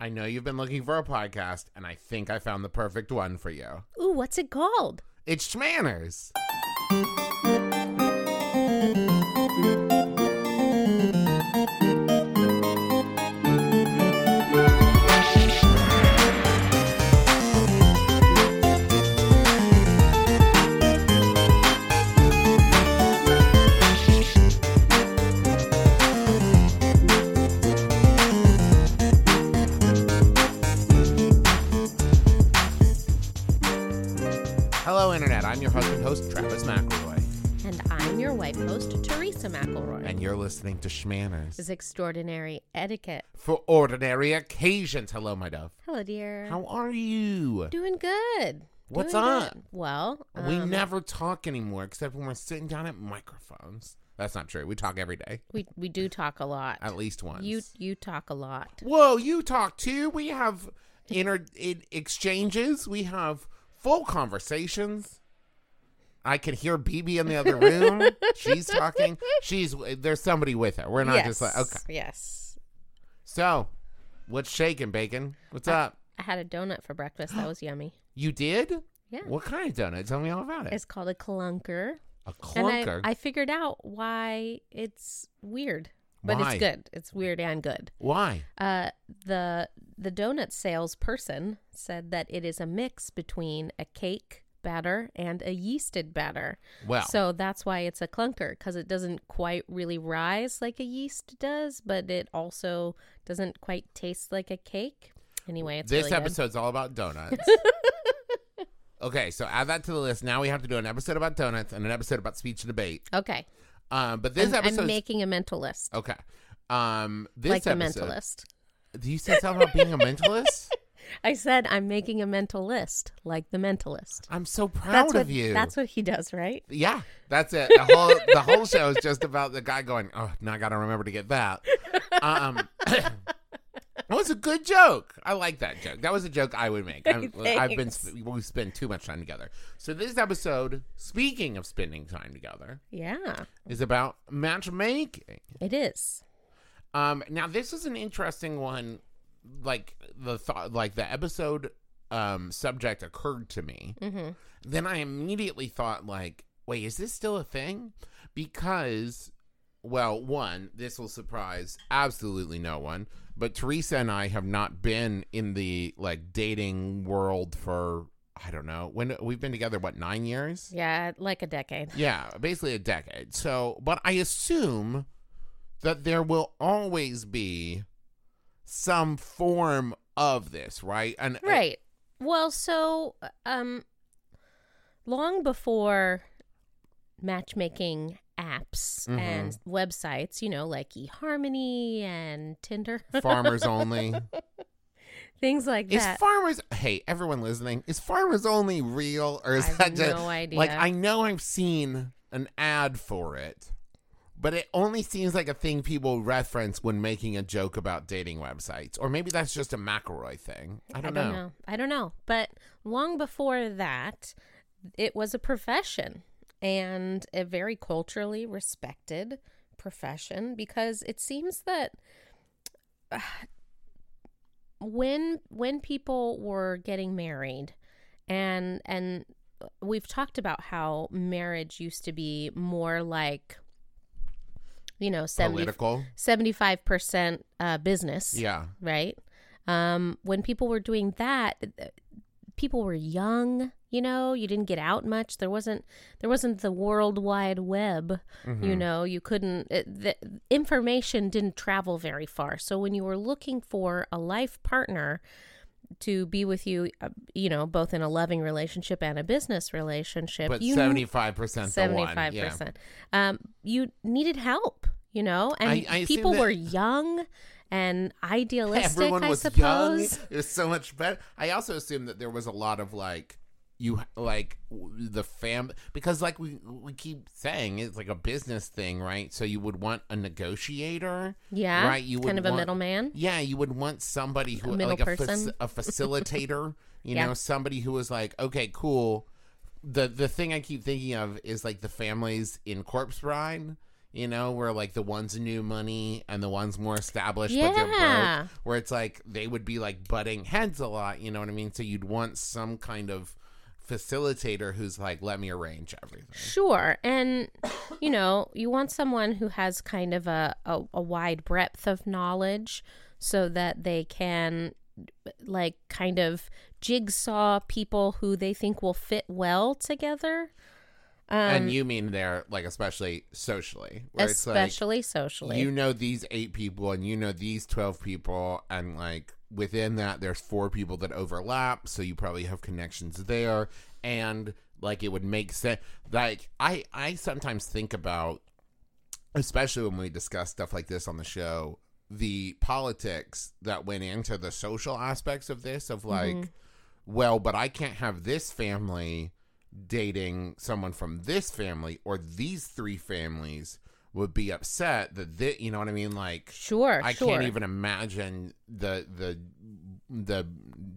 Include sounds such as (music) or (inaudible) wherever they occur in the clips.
I know you've been looking for a podcast, and I think I found the perfect one for you. Ooh, what's it called? It's Schmanners. Listening to Schmanners. is extraordinary etiquette. For ordinary occasions. Hello, my dove. Hello, dear. How are you? Doing good. What's Doing up? good. Well, we um, never talk anymore except when we're sitting down at microphones. That's not true. We talk every day, we we do talk a lot. at least once. You you talk a lot. Whoa, you talk too. We have inter in exchanges. We have full conversations. I can hear BB in the other room. She's talking. She's there's somebody with her. We're not yes. just like okay. Yes. So, what's shaking, bacon? What's up? I had a donut for breakfast. That was yummy. You did? Yeah. What kind of donut? Tell me all about it. It's called a clunker. a And clunker. I, I figured out why it's weird. But Why? it's good. It's weird and good. Why? Uh, the the donut salesperson said that it is a mix between a cake batter and a yeasted batter. Well, So that's why it's a clunker because it doesn't quite really rise like a yeast does, but it also doesn't quite taste like a cake. Anyway, it's this really good. episode's all about donuts. (laughs) okay, so add that to the list. Now we have to do an episode about donuts and an episode about speech and debate. Okay, Um, but this I'm, I'm making a mental list, okay. Um, this like the episode, mentalist. Do you say something about being a mentalist? (laughs) I said I'm making a mental list, like the mentalist. I'm so proud That's what of you. that's what he does, right? yeah, that's it. The whole the whole show is just about the guy going, "Oh, now I got to remember to get that." Um, (laughs) that was a good joke. I like that joke. That was a joke I would make. (laughs) I'm, I've been we spend too much time together. So this episode, speaking of spending time together, Yeah, is about matchmaking. it is. Um, now this is an interesting one. Like the thought, like the episode um subject occurred to me. hmm Then I immediately thought, like, wait, is this still a thing? Because, well, one, this will surprise absolutely no one. But Teresa and I have not been in the like dating world for I don't know when we've been together. What nine years? Yeah, like a decade. Yeah, basically a decade. So, but I assume that there will always be some form of this, right? And Right. Well, so um long before matchmaking apps Mhm. and websites, you know, like eHarmony and Tinder, farmers only. (laughs) things like Is farmers? Hey, everyone listening, is farmers only real, or is I that just no idea. like I know I've seen an ad for it, but it only seems like a thing people reference when making a joke about dating websites, or maybe that's just a McElroy thing. I don't, know. I don't know. But long before that, it was a profession and a very culturally respected profession because it seems that uh, (sighs) when when people were getting married and and we've talked about how marriage used to be more like you know 70, Political, 75% uh, business yeah. right? Um, when people were doing that, people were young. You know, you didn't get out much. There wasn't there wasn't the World Wide Web. Mm-hmm. You know, you couldn't. It, the information didn't travel very far. So when you were looking for a life partner to be with you, uh, you know, both in a loving relationship and a business relationship, But seventy five percent, seventy five percent. Um, you needed help, you know, and I- I people were young and idealistic. Everyone I was suppose. young. It was so much better. I also assume that there was a lot of like you like the fam because like we we keep saying it's like a business thing, right? So you would want a negotiator, Yeah, right? You would kind of a want- middle-man. Yeah, you would want somebody who A like a, person. a facilitator, (laughs) you Yeah. know, somebody who was like, okay, cool. The the thing I keep thinking of is like the families in Corpse Bride. You know, where like the one's new money and the one's more established, but they're Yeah. broke. Where it's like they would be like butting heads a lot. You know what I mean? So you'd want some kind of facilitator who's like, let me arrange everything. Sure. And, you know, you want someone who has kind of a, a, a wide breadth of knowledge so that they can, like, kind of jigsaw people who they think will fit well together. Um, and you mean they're like, especially socially, it's like especially socially. you know these eight people and you know these 12 people and like within that there's four people that overlap so you probably have connections there. And like it would make sense like i i sometimes think about especially when we discuss stuff like this on the show the politics that went into the social aspects of this of like mm-hmm. well but i can't have this family dating someone from this family or these three families would be upset that thi- you know what I mean like sure, I sure. can't even imagine the the the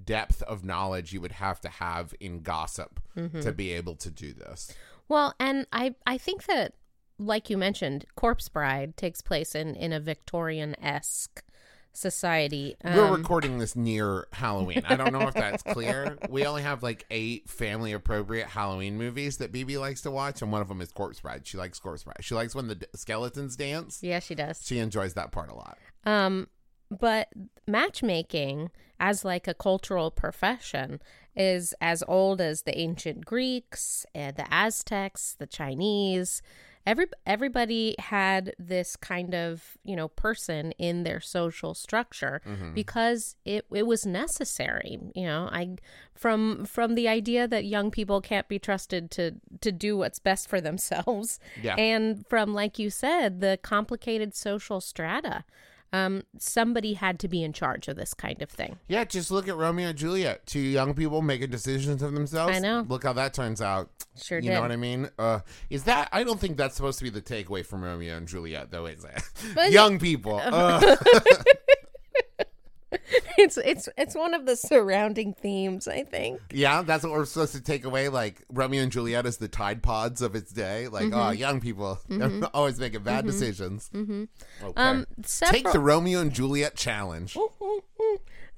depth of knowledge you would have to have in gossip Mm-hmm. to be able to do this. Well, and I I think that like you mentioned, Corpse Bride takes place in in a Victorian esque society. We're Um, recording this near Halloween. I don't know if that's clear. We only have like eight family appropriate Halloween movies that BB likes to watch, and one of them is Corpse Bride. She likes Corpse Bride. She likes when the d- skeletons dance. yeah, she does. She enjoys that part a lot. Um, but matchmaking as like a cultural profession is as old as the ancient Greeks and the Aztecs, the Chinese. Every everybody had this kind of you know person in their social structure mm-hmm. because it it was necessary. You know, I from from the idea that young people can't be trusted to to do what's best for themselves, Yeah. and from like you said, the complicated social strata. Um, somebody had to be in charge of this kind of thing. Yeah, just look at Romeo and Juliet. Two young people making decisions of themselves. I know. Look how that turns out. Sure you did. know what I mean? Uh, is that? I don't think that's supposed to be the takeaway from Romeo and Juliet, though, is it? But- (laughs) young people. (laughs) Uh, (laughs) it's it's it's one of the surrounding themes, I think. yeah, that's what we're supposed to take away. Like Romeo and Juliet is the Tide Pods of its day. Like, Mm-hmm. oh, young people (laughs) always making bad decisions. Mm-hmm. Okay. Um, Take the Romeo and Juliet challenge. (laughs)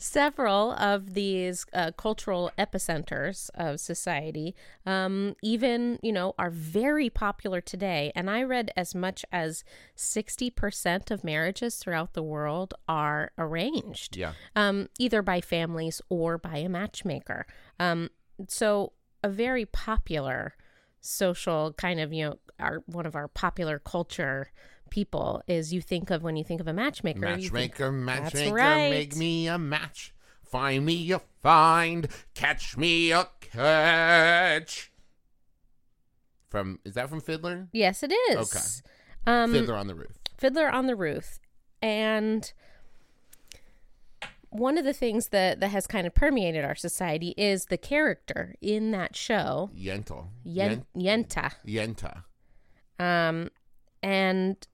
several of these uh, cultural epicenters of society, um, even you know, are very popular today. And I read as much as sixty percent of marriages throughout the world are arranged. Yeah. um, either by families or by a matchmaker. Um, so a very popular social kind of you know our one of our popular culture people is you think of when you think of a matchmaker. you think- Matchmaker, matchmaker, right. make me a match. Find me a find, catch me a catch. From is that from Fiddler? yes, it is. Okay. Um, Fiddler on the Roof. Fiddler on the Roof. And one of the things that, that has kind of permeated our society is the character in that show, Yentl. Yen- Yenta. Yenta. Um, and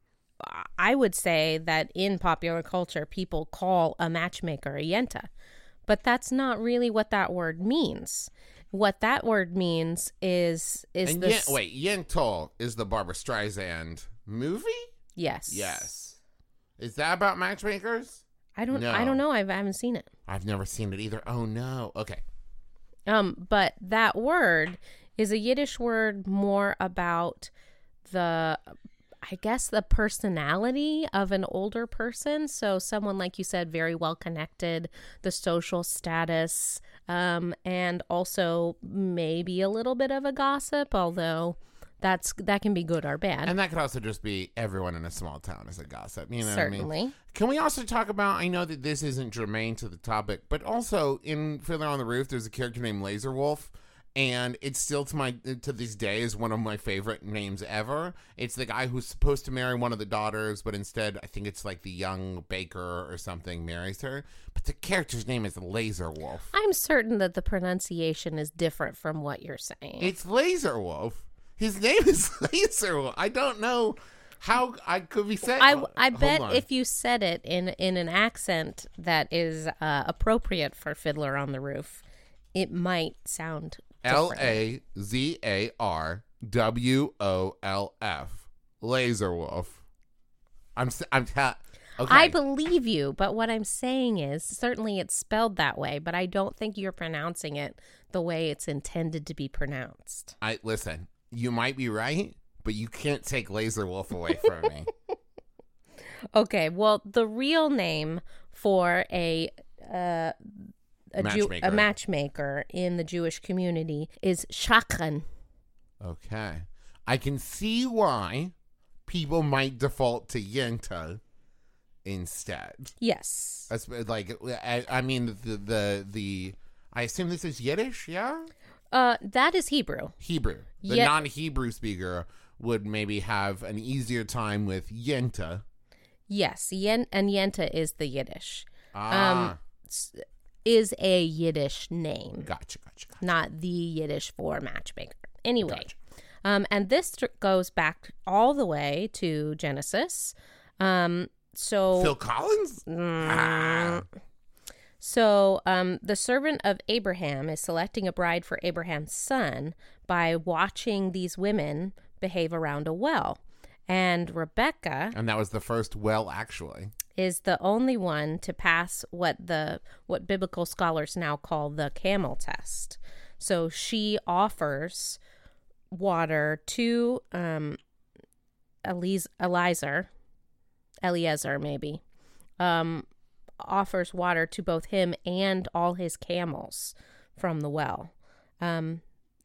I would say that in popular culture, people call a matchmaker a yenta, but that's not really what that word means. What that word means is is And the Yen- wait, Yentl is the Barbra Streisand movie? yes Yes. Is that about matchmakers? I don't No. I don't know I've, I haven't seen it. I've never seen it either. Oh no. Okay. Um, but that word is a Yiddish word more about the, I guess, the personality of an older person. So, someone, like you said, very well connected, the social status, um, and also maybe a little bit of a gossip, although that's that can be good or bad. And that could also just be everyone in a small town is a gossip. You know what I mean? Certainly. Can we also talk about? I know that this isn't germane to the topic, but also in Fiddler on the Roof, there's a character named Laser Wolf, and it's still to my to this day is one of my favorite names ever. It's the guy who's supposed to marry one of the daughters, but instead, I think it's like the young baker or something marries her. But the character's name is Laser Wolf. I'm certain that the pronunciation is different from what you're saying. It's Laser Wolf. His name is (laughs) Laser Wolf. I don't know how I could be saying. I, I Hold bet on. if you said it in in an accent that is uh, appropriate for Fiddler on the Roof, it might sound L. A Z A R W O L F. Laser Wolf. I'm I'm ta- okay. I believe you, but what I'm saying is certainly it's spelled that way, but I don't think you're pronouncing it the way it's intended to be pronounced. I listen. You might be right, but you can't take Laser Wolf away from me. (laughs) (laughs) Okay, well, the real name for a uh, a, Jew- a Matchmaker. matchmaker in the Jewish community is shadchan. Okay. I can see why people might default to Yenta instead. Yes. That's like I, I mean the, the the I assume this is Yiddish, yeah? Uh, that is Hebrew. Hebrew. The Ye- non-Hebrew speaker would maybe have an easier time with Yenta. Yes, yen and yenta is the Yiddish. Ah, s- Is a Yiddish name, gotcha, gotcha, gotcha. not the Yiddish for matchmaker. Anyway, Gotcha. um, and this tr- goes back all the way to Genesis. Um, so Phil Collins? Mm. Ah. So, um, the servant of Abraham is selecting a bride for Abraham's son by watching these women behave around a well. And Rebecca And that was the first well actually. Is the only one to pass what the what biblical scholars now call the camel test. So she offers water to um Eliezer, Eliezer maybe, um, offers water to both him and all his camels from the well. Um,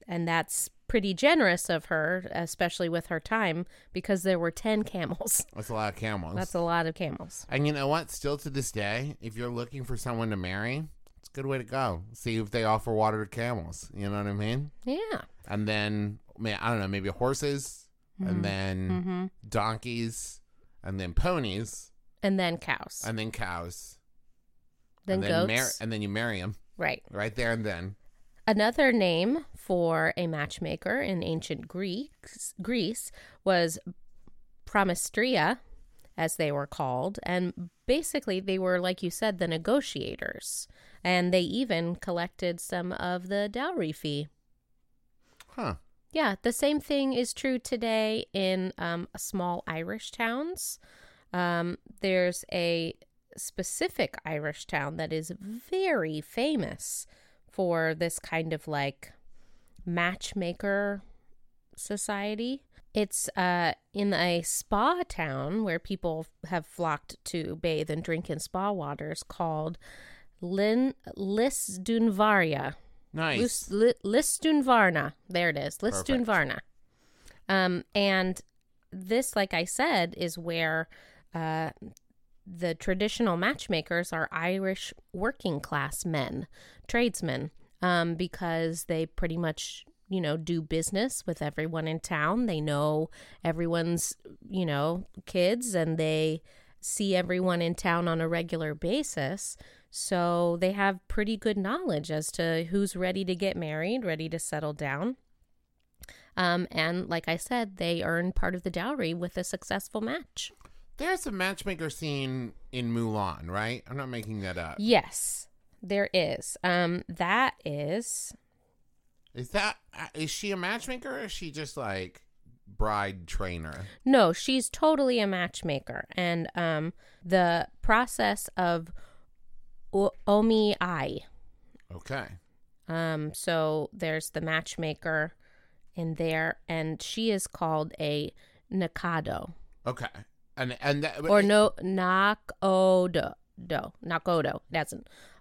and that's pretty generous of her, especially with her time, because there were 10 camels. (laughs) That's a lot of camels. That's a lot of camels. And you know what? Still to this day, if you're looking for someone to marry, it's a good way to go. See if they offer water to camels. You know what I mean? Yeah. And then, man, I don't know, maybe horses, and then Mm-hmm. donkeys, and then ponies, And then cows. and then cows, then and then goats. mar- and then you marry them right. right there and then. Another name for a matchmaker in ancient Greeks, Greece was promistria, as they were called. And basically, they were, like you said, the negotiators. And they even collected some of the dowry fee. Huh. Yeah, the same thing is true today in um, small Irish towns. Um, there's a specific Irish town that is very famous for this kind of like matchmaker society. It's uh, in a spa town where people have flocked to bathe and drink in spa waters called Lin- Lisdunvaria. Nice. Lus-. There it is. Lisdoonvarna. Um, and this, like I said, is where uh, the traditional matchmakers are Irish working class men, tradesmen, um, because they pretty much, you know, do business with everyone in town. They know everyone's, you know, kids and they see everyone in town on a regular basis. So they have pretty good knowledge as to who's ready to get married, ready to settle down. Um, and like I said, they earn part of the dowry with a successful match. There's a matchmaker scene in Mulan, right? I'm not making that up. Yes, there is. Um, that is Is that uh, she a matchmaker or is she just like bride trainer? no, she's totally a matchmaker, and um, the process of o- omi ai. Okay. Um, so there's the matchmaker in there, and she is called a nakado Okay. And and that, or no nakodo do nakodo. That's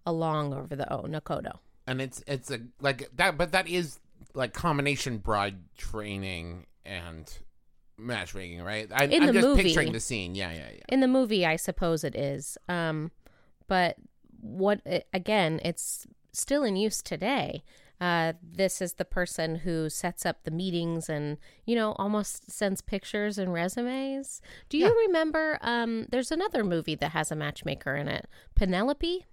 a long over the o nakodo. and it's it's a like that but that is like combination bride training and matchmaking, right? I, In I'm the just movie. picturing the scene. Yeah, yeah, yeah. In the movie, I suppose it is. Um, but what again? It's still in use today. Uh, this is the person who sets up the meetings and you know almost sends pictures and resumes. Do you remember? Um, there's another movie that has a matchmaker in it, Penelope.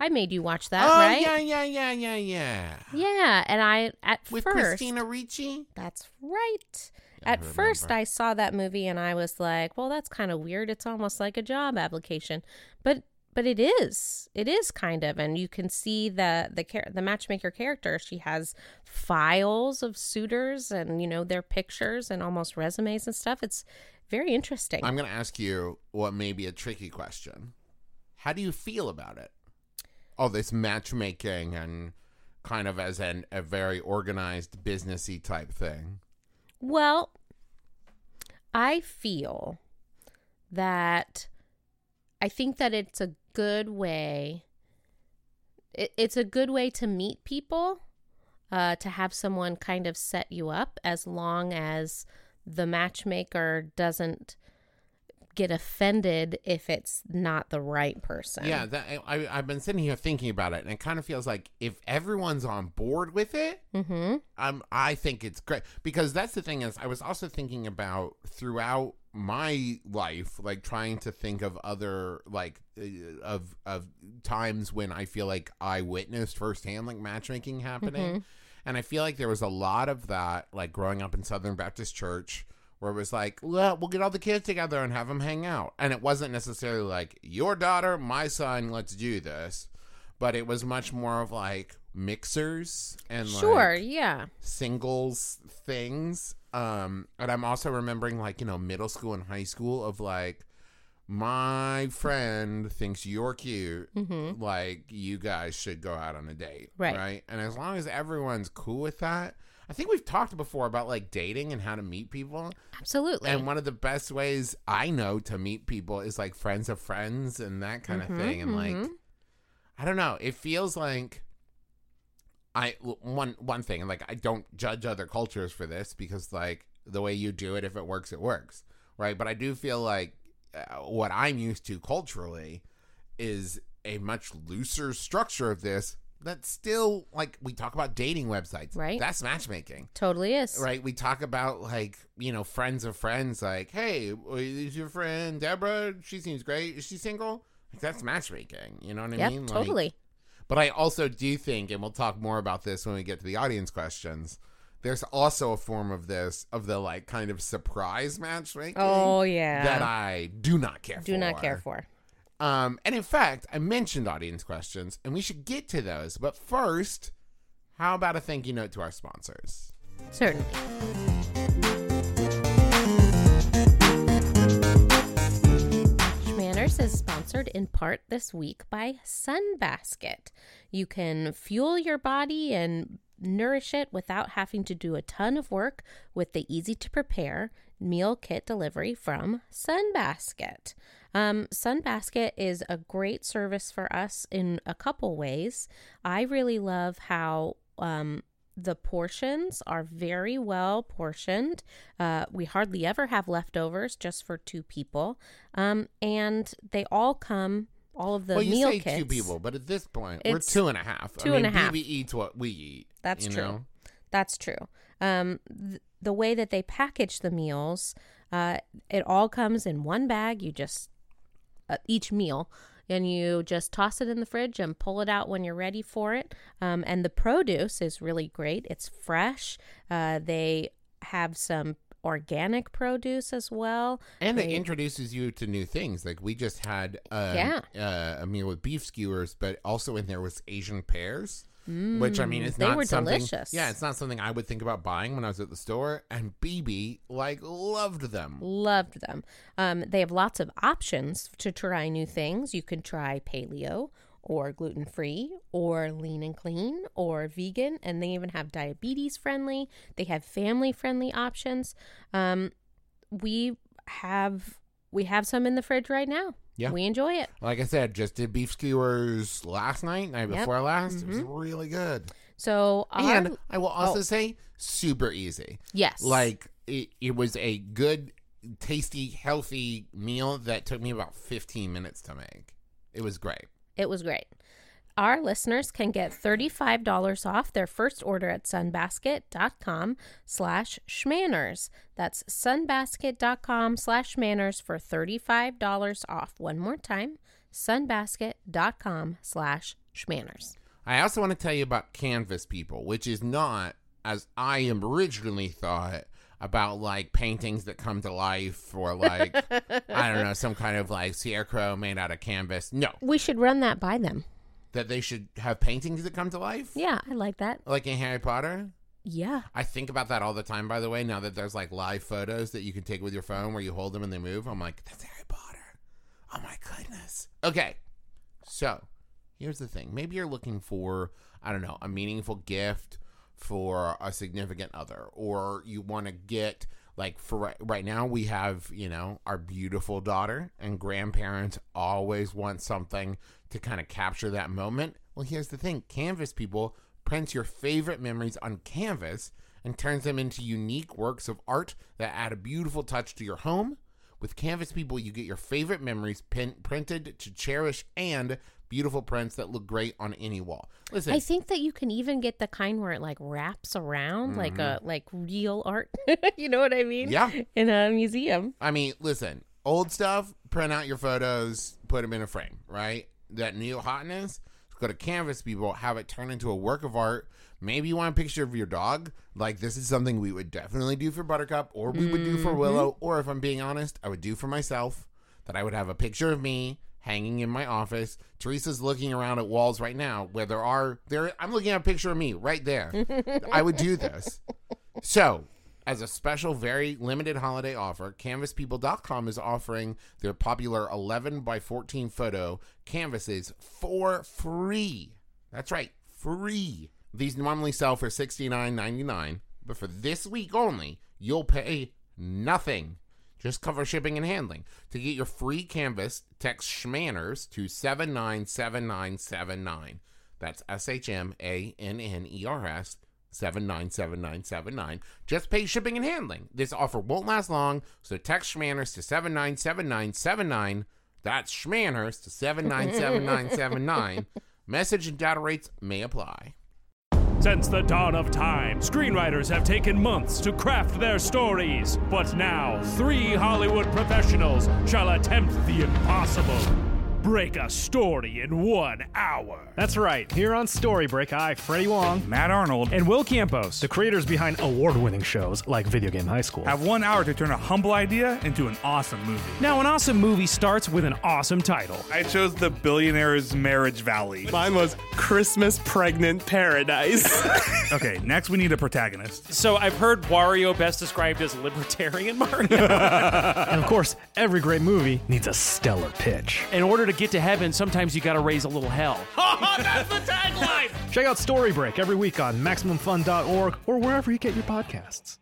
I made you watch that, oh right? yeah, yeah, yeah, yeah, yeah. Yeah, and I at With first Christina Ricci. that's right. I At first. I saw that movie and I was like, "Well, that's kind of weird. It's almost like a job application." But but it is. It is kind of, and you can see the the char- the matchmaker character. She has files of suitors and you know their pictures and almost resumes and stuff. It's very interesting. I'm going to ask you what may be a tricky question. How do you feel about it? All this matchmaking and kind of as an, a very organized, businessy type thing. Well, I feel that I think that it's a good way. It, it's a good way to meet people, uh, to have someone kind of set you up as long as the matchmaker doesn't get offended if it's not the right person. Yeah, that, I, I've been sitting here thinking about it, and it kind of feels like if everyone's on board with it, Mm-hmm. um, I think it's great because that's the thing is I was also thinking about throughout my life, like trying to think of other like uh, of of times when I feel like I witnessed firsthand like matchmaking happening, and I feel like there was a lot of that like growing up in Southern Baptist Church. Where it was like, well, we'll get all the kids together and have them hang out. And it wasn't necessarily like, your daughter, my son, let's do this. But it was much more of like mixers and like, Sure. Yeah. singles things. Um, and I'm also remembering like, you know, middle school and high school of like, my friend thinks you're cute. Mm-hmm. Like, you guys should go out on a date. Right. Right. And as long as everyone's cool with that, I think we've talked before about like dating and how to meet people. Absolutely. And one of the best ways I know to meet people is like friends of friends and that kind Mhm, of thing. And like, mhm. I don't know. It feels like I one one thing, and like I don't judge other cultures for this because like the way you do it, if it works, it works, right? But I do feel like uh, what I'm used to culturally is a much looser structure of this. That's still like we talk about dating websites, Right. That's matchmaking. totally is. Right, we talk about like you know friends of friends. Like, hey, is your friend Deborah? She seems great. Is she single? Like, that's matchmaking. You know what I Yep. mean? Like, totally. But I also do think, and we'll talk more about this when we get to the audience questions. There's also a form of this of the like kind of surprise matchmaking oh yeah. that I do not care for. do not care for. Um, and in fact, I mentioned audience questions, and we should get to those. But first, how about a thank you note to our sponsors? Certainly. Schmanners is sponsored in part this week by Sunbasket. You can fuel your body and nourish it without having to do a ton of work with the easy to prepare meal kit delivery from Sunbasket. Um, Sunbasket is a great service for us in a couple ways. I really love how um, the portions are very well portioned. Uh, we hardly ever have leftovers just for two people. Um, and they all come, all of the well, you meal say kits. two people, but at this point, we're two and a half. two I and mean, a half. BB eats what we eat. That's true. know? That's true. Um, th- the way that they package the meals, uh, it all comes in one bag. You just uh, each meal, and you just toss it in the fridge and pull it out when you're ready for it. Um, and the produce is really great. It's fresh. Uh, they have some organic produce as well. And it introduces you to new things. Like we just had um, Yeah. uh, a meal with beef skewers, but also in there was Asian pears, which I mean, it's Mm, they not were something. delicious. Yeah, it's not something I would think about buying when I was at the store. And BB like loved them. Loved them. Um, they have lots of options to try new things. You can try paleo or gluten free or lean and clean or vegan, and they even have diabetes friendly. They have family friendly options. Um, we have we have some in the fridge right now. Yeah. we enjoy it. Like I said, just did beef skewers last night, night Yep. Mm-hmm. before last. It was really good. So our, And I will also Oh. say, super easy. yes, Like it, it was a good, tasty, healthy meal that took me about 15 minutes to make. It was great. It was great. Our listeners can get $35 off their first order at sunbasket.com slash schmanners. That's sunbasket.com slash schmanners for $35 off. One more time, sunbasket.com slash schmanners. I also want to tell you about Canvas People, which is not, as I originally thought, about like paintings that come to life or like, (laughs) I don't know, some kind of like scarecrow made out of canvas. No, We should run that by them. That they should have paintings that come to life? Yeah, I like that. Like in Harry Potter? Yeah. I think about that all the time, by the way, now that there's like live photos that you can take with your phone where you hold them and they move. I'm like, that's Harry Potter. Oh my goodness. Okay. So here's the thing. Maybe you're looking for, I don't know, a meaningful gift for a significant other, or you want to get like for right, right now we have you know our beautiful daughter and grandparents always want something to kind of capture that moment well here's the thing canvas people prints your favorite memories on canvas and turns them into unique works of art that add a beautiful touch to your home with canvas people you get your favorite memories pin- printed to cherish and beautiful prints that look great on any wall listen I think that you can even get the kind where it like wraps around like a mm-hmm. like real art. (laughs) you know what I mean? Yeah. In a museum. I mean, listen, old stuff, print out your photos, put them in a frame, right? That new hotness, go to Canvas, people, have it turn into a work of art. Maybe you want a picture of your dog. Like, this is something we would definitely do for Buttercup, or we would do for mm-hmm. Willow, or if I'm being honest, I would do for myself. That I would have a picture of me hanging in my office. Teresa's looking around at walls right now where there are there I'm looking at a picture of me right there. (laughs) I would do this. So, as a special, very limited holiday offer, canvaspeople.com is offering their popular 11 by 14 photo canvases for free. That's right, free. These normally sell for $69.99, but for this week only, you'll pay nothing. Just cover shipping and handling. To get your free canvas, text Schmanners to 797979. That's S H M A N N E R S 797979. Just pay shipping and handling. This offer won't last long, so text Schmanners to 797979. That's Schmanners to 797979. (laughs) Message and data rates may apply. Since the dawn of time, screenwriters have taken months to craft their stories. But now, three Hollywood professionals shall attempt the impossible break a story in one hour. That's right. Here on Storybreak, I, Freddie Wong, Matt Arnold, and Will Campos, the creators behind award-winning shows like Video Game High School. have one hour to turn a humble idea into an awesome movie. Now, an awesome movie starts with an awesome title. I chose The Billionaire's Marriage Valley. Mine was Christmas Pregnant Paradise. (laughs) Okay, next we need a protagonist. So I've heard Wario best described as libertarian Mario. (laughs) and of course, every great movie needs a stellar pitch. In order to get to heaven, sometimes you gotta raise a little hell. (laughs) Oh, that's the tagline! (laughs) Check out Storybreak every week on MaximumFun.org or wherever you get your podcasts.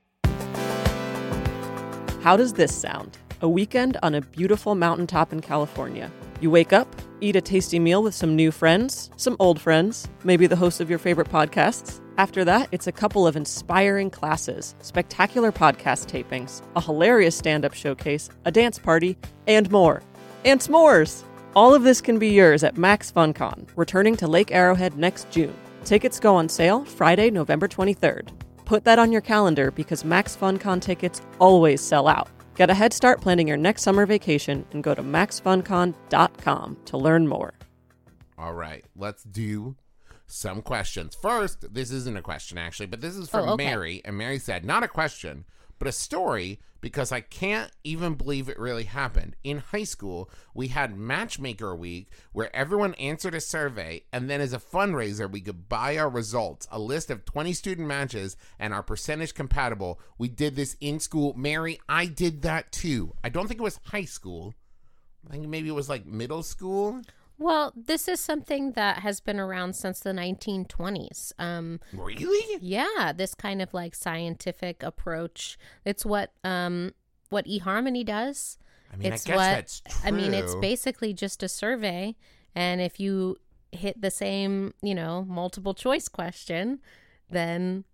How does this sound? A weekend on a beautiful mountaintop in California. You wake up, eat a tasty meal with some new friends, some old friends, maybe the host of your favorite podcasts. After that, it's a couple of inspiring classes, spectacular podcast tapings, a hilarious stand up showcase, a dance party, and more. And s'mores! All of this can be yours at Max FunCon, returning to Lake Arrowhead next June. Tickets go on sale Friday, November 23rd. Put that on your calendar because Max FunCon tickets always sell out. Get a head start planning your next summer vacation and go to maxfuncon.com to learn more. All right, let's do some questions. First, this isn't a question actually, but this is from Oh, okay. Mary, and Mary said, not a question, but a story because I can't even believe it really happened. In high school, we had Matchmaker Week where everyone answered a survey, and then as a fundraiser, we could buy our results, a list of 20 student matches, and our percentage compatible. We did this in school. Mary, I did that too. I don't think it was high school. I think maybe it was like middle school. Well, this is something that has been around since the 1920s. Um, Really? yeah, this kind of like scientific approach. It's what um what eHarmony does. I mean, it's I guess what that's true. I mean, it's basically just a survey, and if you hit the same, you know, multiple choice question, then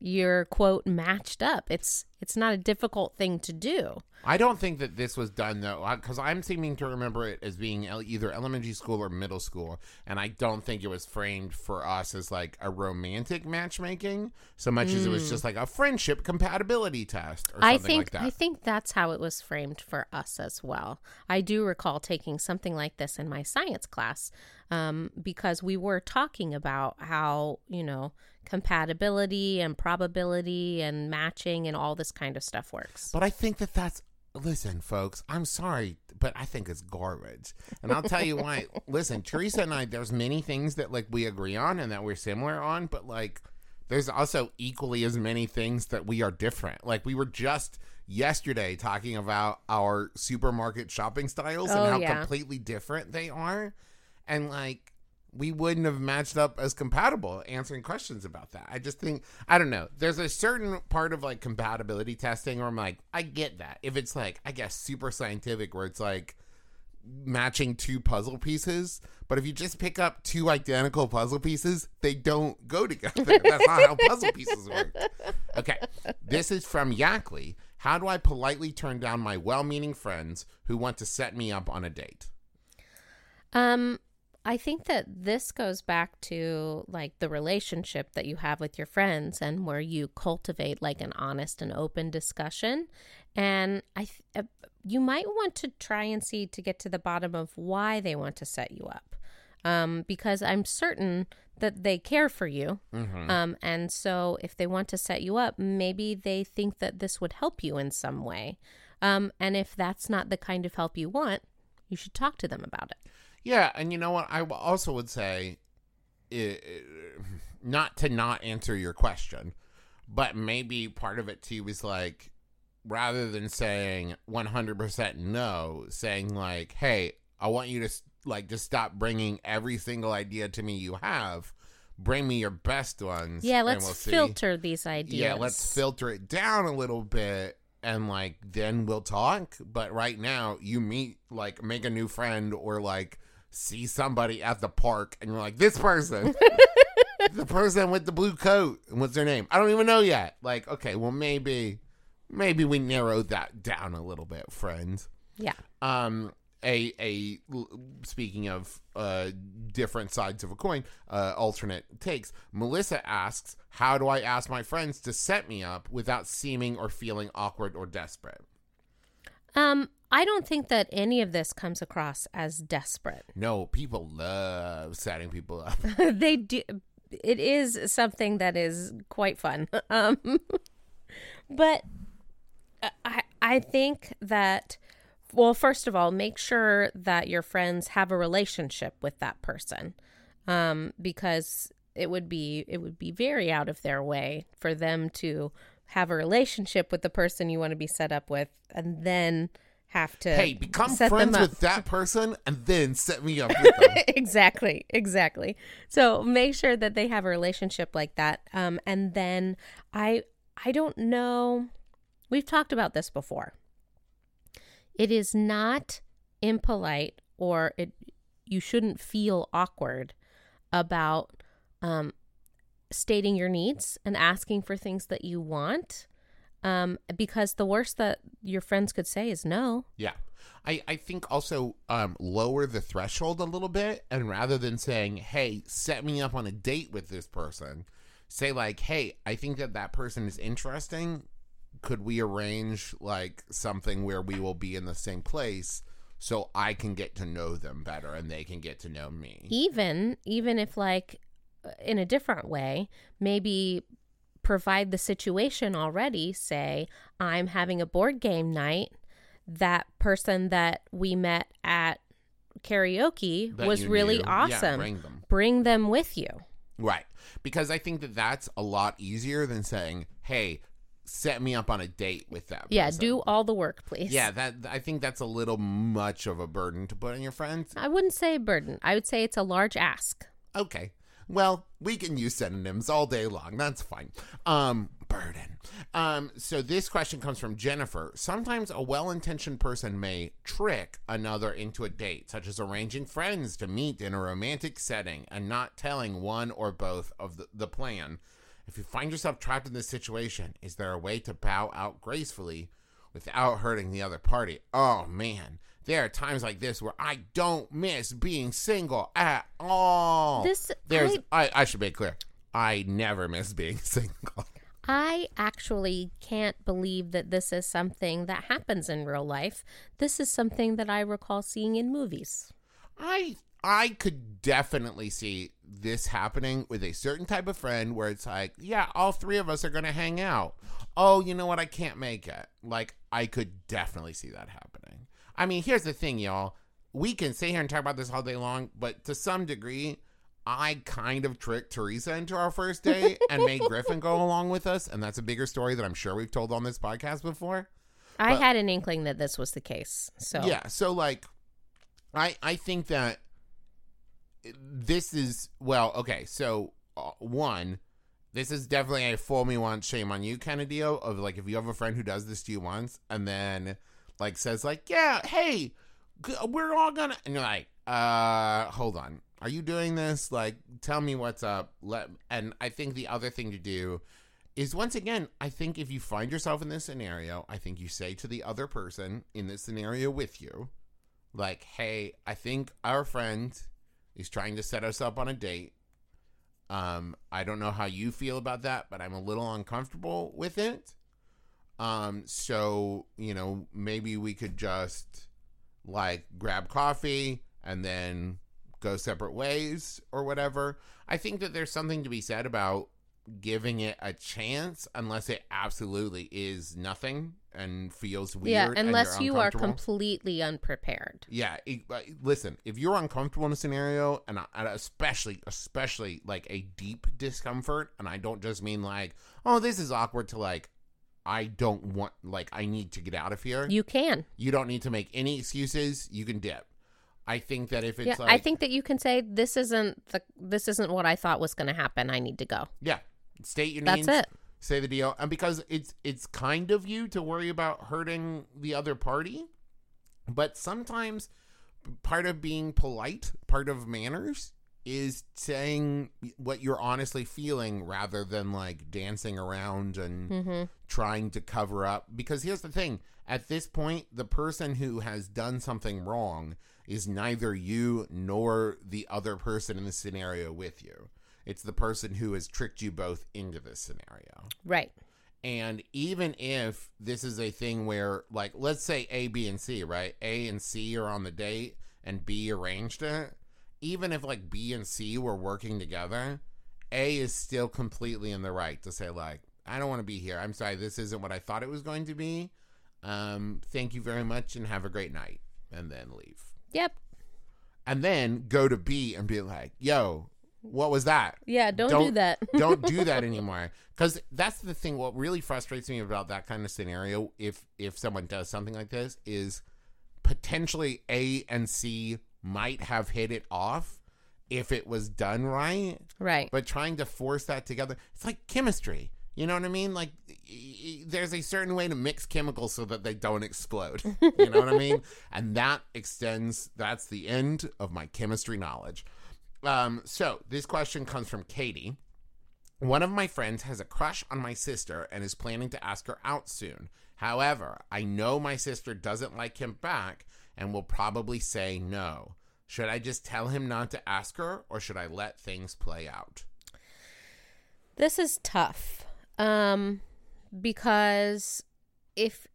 you're quote matched up. It's it's not a difficult thing to do. I don't think that this was done though, because I'm seeming to remember it as being either elementary school or middle school, and I don't think it was framed for us as like a romantic matchmaking so much as it was just like a friendship compatibility test or something Mm. I think like that. I think that's how it was framed for us as well. I do recall taking something like this in my science class um, because we were talking about how you know compatibility and probability and matching and all this kind of stuff works. But I think that that's listen, folks. I'm sorry, but I think it's garbage, and I'll tell you why. (laughs) listen, Teresa and I, there's many things that like we agree on and that we're similar on, but like there's also equally as many things that we are different. Like we were just yesterday talking about our supermarket shopping styles Oh, and how yeah. completely different they are. And like we wouldn't have matched up as compatible answering questions about that. I just think I don't know. There's a certain part of like compatibility testing where I'm like, I get that. If it's like, I guess super scientific where it's like matching two puzzle pieces, but if you just pick up two identical puzzle pieces, they don't go together. (laughs) That's not how puzzle pieces work. Okay. This is from Yackley. How do I politely turn down my well-meaning friends who want to set me up on a date? Um, I think that this goes back to like the relationship that you have with your friends and where you cultivate like an honest and open discussion. And I, th- uh, you might want to try and see to get to the bottom of why they want to set you up. Um, because I'm certain that they care for you. Um, and so if they want to set you up, maybe they think that this would help you in some way. Um, and if that's not the kind of help you want, you should talk to them about it. Yeah, and you know what? I also would say, i- i- (laughs) not to not answer your question, but maybe part of it too is like, rather than saying 100% no, saying like, hey, I want you to like just stop bringing every single idea to me you have. Bring me your best ones. Yeah, let's we'll see." filter these ideas. Yeah, let's filter it down a little bit and like then we'll talk. But right now, you meet like make a new friend or like see somebody at the park and you're like, this person, (laughs) the person with the blue coat. And what's their name? I don't even know yet. Like, okay, well maybe maybe we narrow that down a little bit, friends. Yeah. Um, a a speaking of uh different sides of a coin, uh, alternate takes. Melissa asks, "How do I ask my friends to set me up without seeming or feeling awkward or desperate?" Um, I don't think that any of this comes across as desperate. No, people love setting people up. (laughs) they do. It is something that is quite fun. (laughs) Um, but I I think that well, first of all, make sure that your friends have a relationship with that person, um, because it would be it would be very out of their way for them to have a relationship with the person you want to be set up with, and then have to hey, become friends with that person and then set me up with them. (laughs) exactly exactly. So make sure that they have a relationship like that. Um and then i i don't know we've talked about this before. It is not impolite or it you shouldn't feel awkward about um stating your needs and asking for things that you want um because the worst that your friends could say is no Yeah. I, I think also um, lower the threshold a little bit and rather than saying, hey, set me up on a date with this person, say, like, hey, I think that that person is interesting. Could we arrange like something where we will be in the same place so I can get to know them better and they can get to know me? even even if like in a different way maybe provide the situation already say i'm having a board game night that person that we met at karaoke That was really knew. Yeah, awesome bring them. bring them with you Right. Because I think that that's a lot easier than saying, hey, set me up on a date with that yeah person. do all the work please Yeah, that I think that's a little much of a burden to put on your friends. i wouldn't say burden i would say it's a large ask Okay. Well, we can use synonyms all day long. That's fine. Um, burden. Um, so this question comes from Jennifer. Sometimes a well-intentioned person may trick another into a date, such as arranging friends to meet in a romantic setting and not telling one or both of the, the plan. If you find yourself trapped in this situation, is there a way to bow out gracefully without hurting the other party? Oh man, there are times like this where I don't miss being single at all. This- there's I, I should make clear. I never miss being (laughs) single. I actually can't believe that this is something that happens in real life. This is something that I recall seeing in movies. I I could definitely see this happening with a certain type of friend where it's like, yeah, all three of us are gonna hang out. Oh, you know what? I can't make it. Like, I could definitely see that happening. I mean, here's the thing, y'all. We can sit here and talk about this all day long, but to some degree, I kind of tricked Teresa into our first date and made Griffin go (laughs) along with us, and that's a bigger story that I'm sure we've told on this podcast before. I But- had an inkling that this was the case. So Yeah, so like I I think that this is well, okay. So uh, one, this is definitely a fool me once, shame on you kind of deal of like if you have a friend who does this to you once and then like says like, "Yeah, hey, we're all to" and you're like, "Uh, hold on. Are you doing this? Like tell me what's up." Let and I think the other thing to do is once again, I think if you find yourself in this scenario, I think you say to the other person in this scenario with you, like, hey, I think our friend is trying to set us up on a date. Um, I don't know how you feel about that, but I'm a little uncomfortable with it. Um, so, you know, maybe we could just like grab coffee and then go separate ways or whatever. I think that there's something to be said about giving it a chance unless it absolutely is nothing and feels weird. yeah, unless you are completely unprepared. Yeah, it, uh, listen, if you're uncomfortable in a scenario, and, and especially, especially like a deep discomfort, and I don't just mean like, oh, this is awkward to like, I don't want, like, I need to get out of here. You can. You don't need to make any excuses. You can dip. I think that if it's yeah, like, I think that you can say this isn't the this isn't what I thought was going to happen. I need to go. yeah, state your That's needs. it. Say the deal, and because it's it's kind of you to worry about hurting the other party, but sometimes part of being polite, part of manners, is saying what you're honestly feeling rather than like dancing around and Mm-hmm. trying to cover up. Because here's the thing at this point, the person who has done something wrong is neither you nor the other person in the scenario with you. It's the person who has tricked you both into this scenario. Right. And even if this is a thing where, like, let's say A, B, and C, right? A and C are on the date and B arranged it. Even if, like, B and C were working together, A is still completely in the right to say, like, I don't want to be here. I'm sorry, this isn't what I thought it was going to be. Um, thank you very much and have a great night. And then leave. Yep. And then go to B and be like, yo, what was that? Yeah. Don't, do Don't- that. (laughs) don't do that (laughs) anymore because that's the thing what really frustrates me about that kind of scenario if if someone does something like this is potentially a and c might have hit it off if it was done right right. but trying to force that together it's like chemistry. You know what i mean? Like there's a certain way to mix chemicals so that they don't explode. (laughs) You know what i mean? And that extends that's the end of my chemistry knowledge. Um, so this question comes from katie. One of my friends has a crush on my sister and is planning to ask her out soon. However, I know my sister doesn't like him back and will probably say no. Should I just tell him not to ask her or should I let things play out? This is tough. Um because if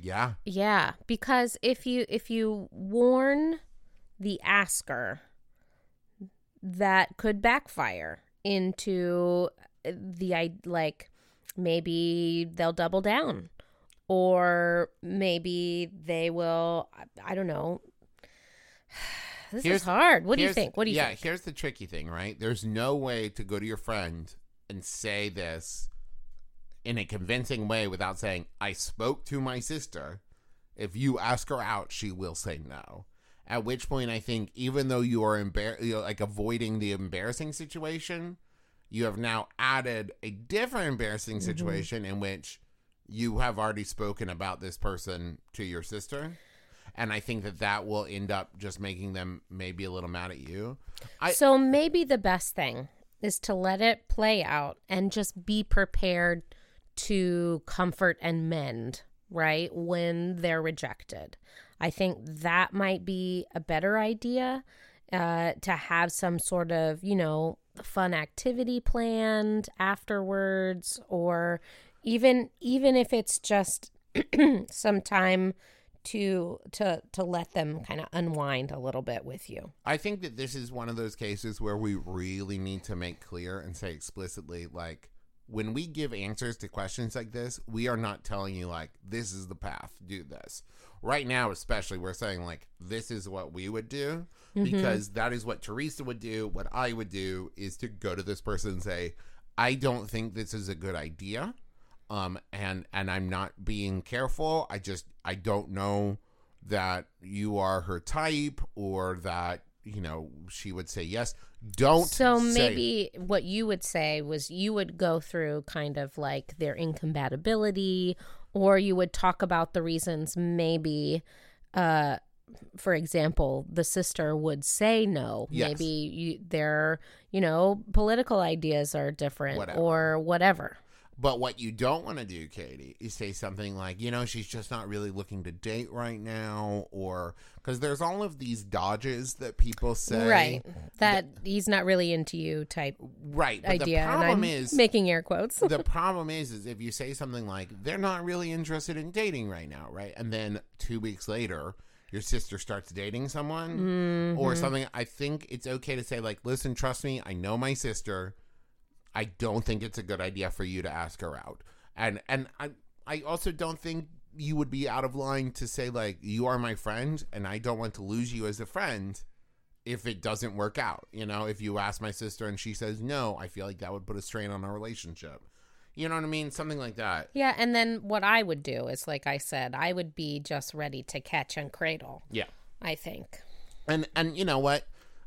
Yeah. yeah, because if you if you warn the asker that could backfire into the i like maybe they'll double down or maybe they will I- don't know. (sighs) This Here's- is hard. What do you think? What do you yeah, think? here's the tricky thing, right? There's no way to go to your friend and say this in a convincing way without saying, I spoke to my sister. If you ask her out, she will say no. At which point, I think even though you are embar- you know, like avoiding the embarrassing situation, you have now added a different embarrassing Mm-hmm. situation in which you have already spoken about this person to your sister. And I think that that will end up just making them maybe a little mad at you. I so maybe the best thing is to let it play out and just be prepared to comfort and mend, right? When they're rejected. I think that might be a better idea uh, to have some sort of, you know, fun activity planned afterwards or even even if it's just (clears throat) some time to to to let them kind of unwind a little bit with you. I think that this is one of those cases where we really need to make clear and say explicitly, like, when we give answers to questions like this, we are not telling you like this is the path, do this. Right now, especially, we're saying like this is what we would do mm-hmm. because that is what Teresa would do. What I would do is to go to this person and say, I don't think this is a good idea. Um, and and I'm not being careful. I just I don't know that you are her type or that you know she would say yes. Don't So say- maybe what you would say was you would go through kind of like their incompatibility, or you would talk about the reasons maybe, uh, for example, the sister would say no. Yes. Maybe you, their, you know, political ideas are different Whatever. or whatever. But what you don't want to do, Katie, is say something like, you know, she's just not really looking to date right now, or because there's all of these dodges that people say. right. That he's not really into you type Right. But idea. the problem is, (laughs) making air quotes. the problem is, is if you say something like, they're not really interested in dating right now, right? And then two weeks later, your sister starts dating someone Mm-hmm. or something. I think it's okay to say, like, listen, trust me, I know my sister. I don't think it's a good idea for you to ask her out. And and I I also don't think you would be out of line to say like you are my friend and I don't want to lose you as a friend if it doesn't work out. You know, if you ask my sister and she says no, I feel like that would put a strain on our relationship. You know what I mean? Something like that. Yeah, and then what I would do is, like I said, I would be just ready to catch and cradle. Yeah. I think. And and you know what?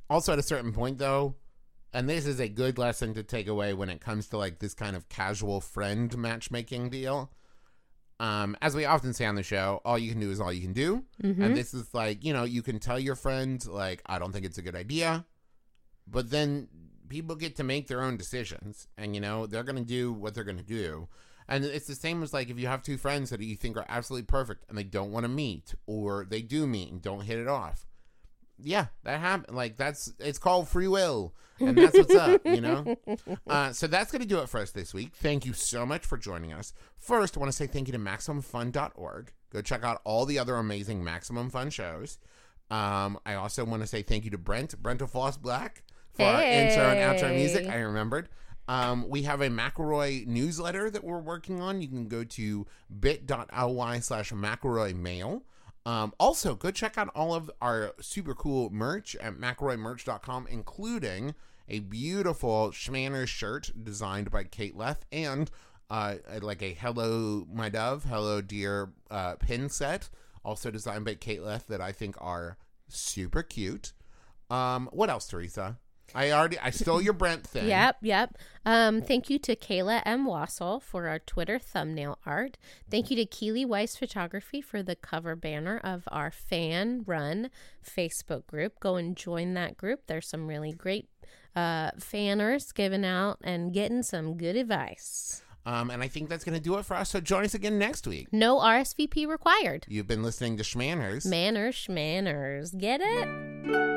Also at a certain point though, and this is a good lesson to take away when it comes to like this kind of casual friend matchmaking deal. Um, as we often say on the show, all you can do is all you can do. And this is like, you know, you can tell your friend, like, I don't think it's a good idea. But then people get to make their own decisions. And, you know, they're going to do what they're going to do. And it's the same as like if you have two friends that you think are absolutely perfect and they don't want to meet, or they do meet and don't hit it off yeah, that happened. Like that's it's called free will, and that's what's up, you know. (laughs) Uh, so that's gonna do it for us this week. Thank you so much for joining us. First, I want to say thank you to MaximumFun.org. Go check out all the other amazing Maximum Fun shows. Um, I also want to say thank you to Brent Brentalfloss Black for our intro and outro music. I remembered. Um, we have a McElroy newsletter that we're working on. You can go to bit.ly slash McElroy mail. Um, also, go check out all of our super cool merch at McElroymerch.com, including a beautiful Shmanner shirt designed by Kate Leth and uh, like a Hello, My Dove, Hello, Dear uh, pin set, also designed by Kate Leth that I think are super cute. Um, what else, Teresa? I already I stole your Brent thing. Yep, yep. Um, thank you to Kayla M. Wasil for our Twitter thumbnail art. Thank you to Keely Weiss Photography for the cover banner of our fan run Facebook group. Go and join that group. There's some really great uh, fanners giving out and getting some good advice. Um, and I think that's going to do it for us. So join us again next week. No RSVP required. You've been listening to Shmanners. Manners, shmanners. Get it?